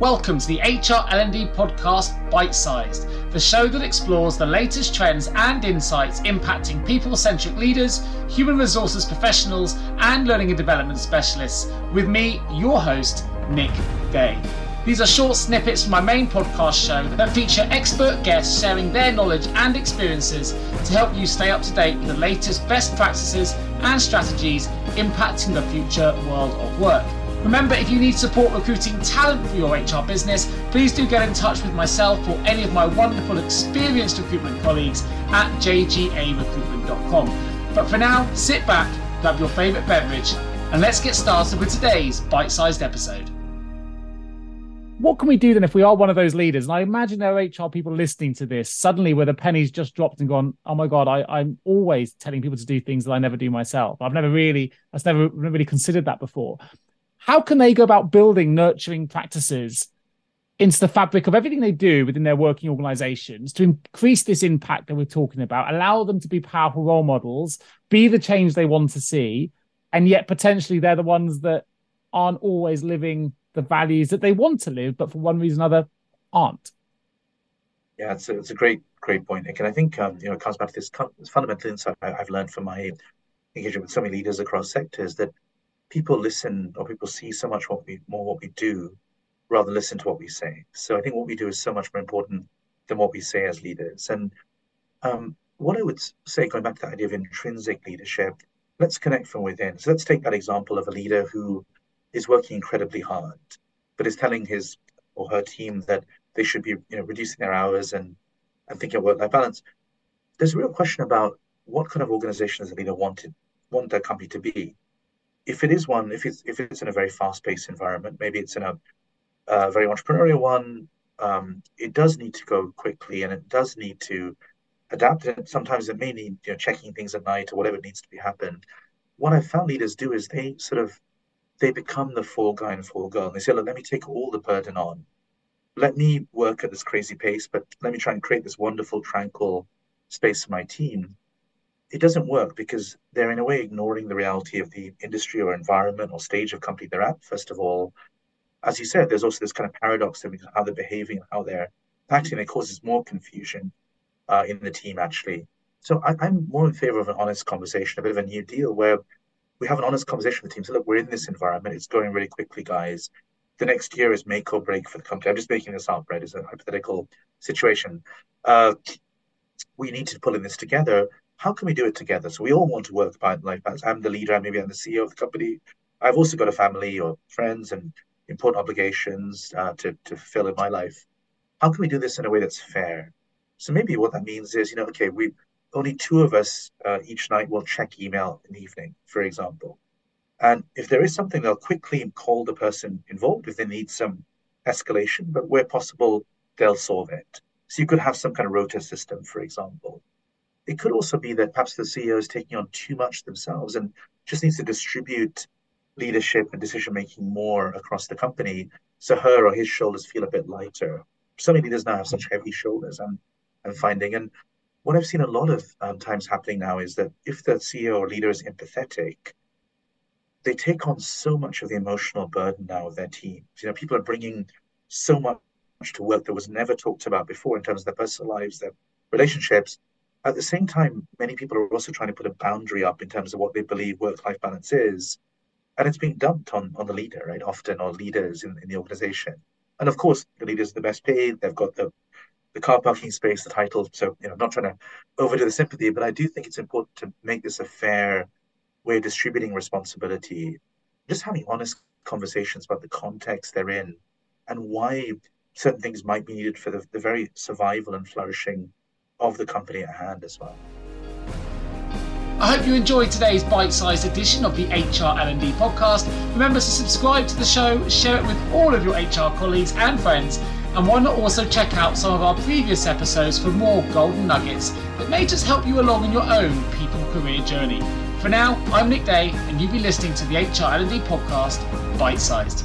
Welcome to the HR L&D podcast Bite Sized, the show that explores the latest trends and insights impacting people-centric leaders, human resources professionals, and learning and development specialists. With me, your host, Nick Day. These are short snippets from my main podcast show that feature expert guests sharing their knowledge and experiences to help you stay up to date with the latest best practices and strategies impacting the future world of work. Remember, if you need support recruiting talent for your HR business, please do get in touch with myself or any of my wonderful experienced recruitment colleagues at jgarecruitment.com. But for now, sit back, grab your favourite beverage, and let's get started with today's bite sized episode. What can we do then if we are one of those leaders? And I imagine there are HR people listening to this suddenly where the pennies just dropped and gone, oh my God, I, I'm always telling people to do things that I never do myself. I've never really, I've never really considered that before how can they go about building nurturing practices into the fabric of everything they do within their working organizations to increase this impact that we're talking about, allow them to be powerful role models, be the change they want to see, and yet potentially they're the ones that aren't always living the values that they want to live, but for one reason or another aren't. Yeah, it's a, it's a great, great point, Nick. And I think um, you know it comes back to this, fundamental insight I've learned from my engagement with so many leaders across sectors that people listen or people see so much what we more what we do rather listen to what we say. So I think what we do is so much more important than what we say as leaders. And um, what I would say, going back to the idea of intrinsic leadership, let's connect from within. So let's take that example of a leader who is working incredibly hard, but is telling his or her team that they should be, you know, reducing their hours and and thinking of work-life balance. There's a real question about what kind of organization does a leader want to, want their company to be if it is one, if it's if it's in a very fast-paced environment, maybe it's in a, very entrepreneurial one, um, it does need to go quickly and it does need to adapt. And sometimes it may need you know checking things at night or whatever needs to be happened. What I've found leaders do is they sort of they become the fall guy and fall girl. And they say, look, let me take all the burden on. Let me work at this crazy pace, but let me try and create this wonderful, tranquil space for my team it doesn't work because they're in a way ignoring the reality of the industry or environment or stage of company they're at. First of all, as you said, there's also this kind of paradox of how they're behaving and how they're acting. It causes more confusion uh, in the team actually. So I, am more in favor of an honest conversation, a bit of a new deal where we have an honest conversation with the team. So look, we're in this environment. It's going really quickly, guys. The next year is make or break for the company. I'm just making this up, right? It's a hypothetical situation. Uh, we need to pull in this together how can we do it together? So we all want to work by life balance. I'm the leader, maybe I'm the CEO of the company. I've also got a family or friends and important obligations uh, to, to fulfill in my life. How can we do this in a way that's fair? So maybe what that means is, you know, okay, we only two of us uh, each night will check email in the evening, for example. And if there is something, they'll quickly call the person involved if they need some escalation, but where possible, they'll solve it. So you could have some kind of rota system, for example. It could also be that perhaps the CEO is taking on too much themselves and just needs to distribute leadership and decision making more across the company so her or his shoulders feel a bit lighter. So leaders now have such heavy shoulders, I'm, I'm finding. And what I've seen a lot of um, times happening now is that if the CEO or leader is empathetic, they take on so much of the emotional burden now of their teams. You know, people are bringing so much to work that was never talked about before in terms of their personal lives, their relationships, at the same time, many people are also trying to put a boundary up in terms of what they believe work-life balance is. And it's being dumped on, on the leader, right? Often or leaders in, in the organization. And of course, the leaders are the best paid. They've got the the car parking space, the title. So, you know, I'm not trying to overdo the sympathy, but I do think it's important to make this a fair way of distributing responsibility, just having honest conversations about the context they're in and why certain things might be needed for the, the very survival and flourishing of the company at hand as well. I hope you enjoyed today's bite-sized edition of the HR L&D podcast. Remember to subscribe to the show, share it with all of your HR colleagues and friends, and why not also check out some of our previous episodes for more golden nuggets that may just help you along in your own people career journey. For now, I'm Nick Day, and you've been listening to the HR L&D podcast, Bite Sized.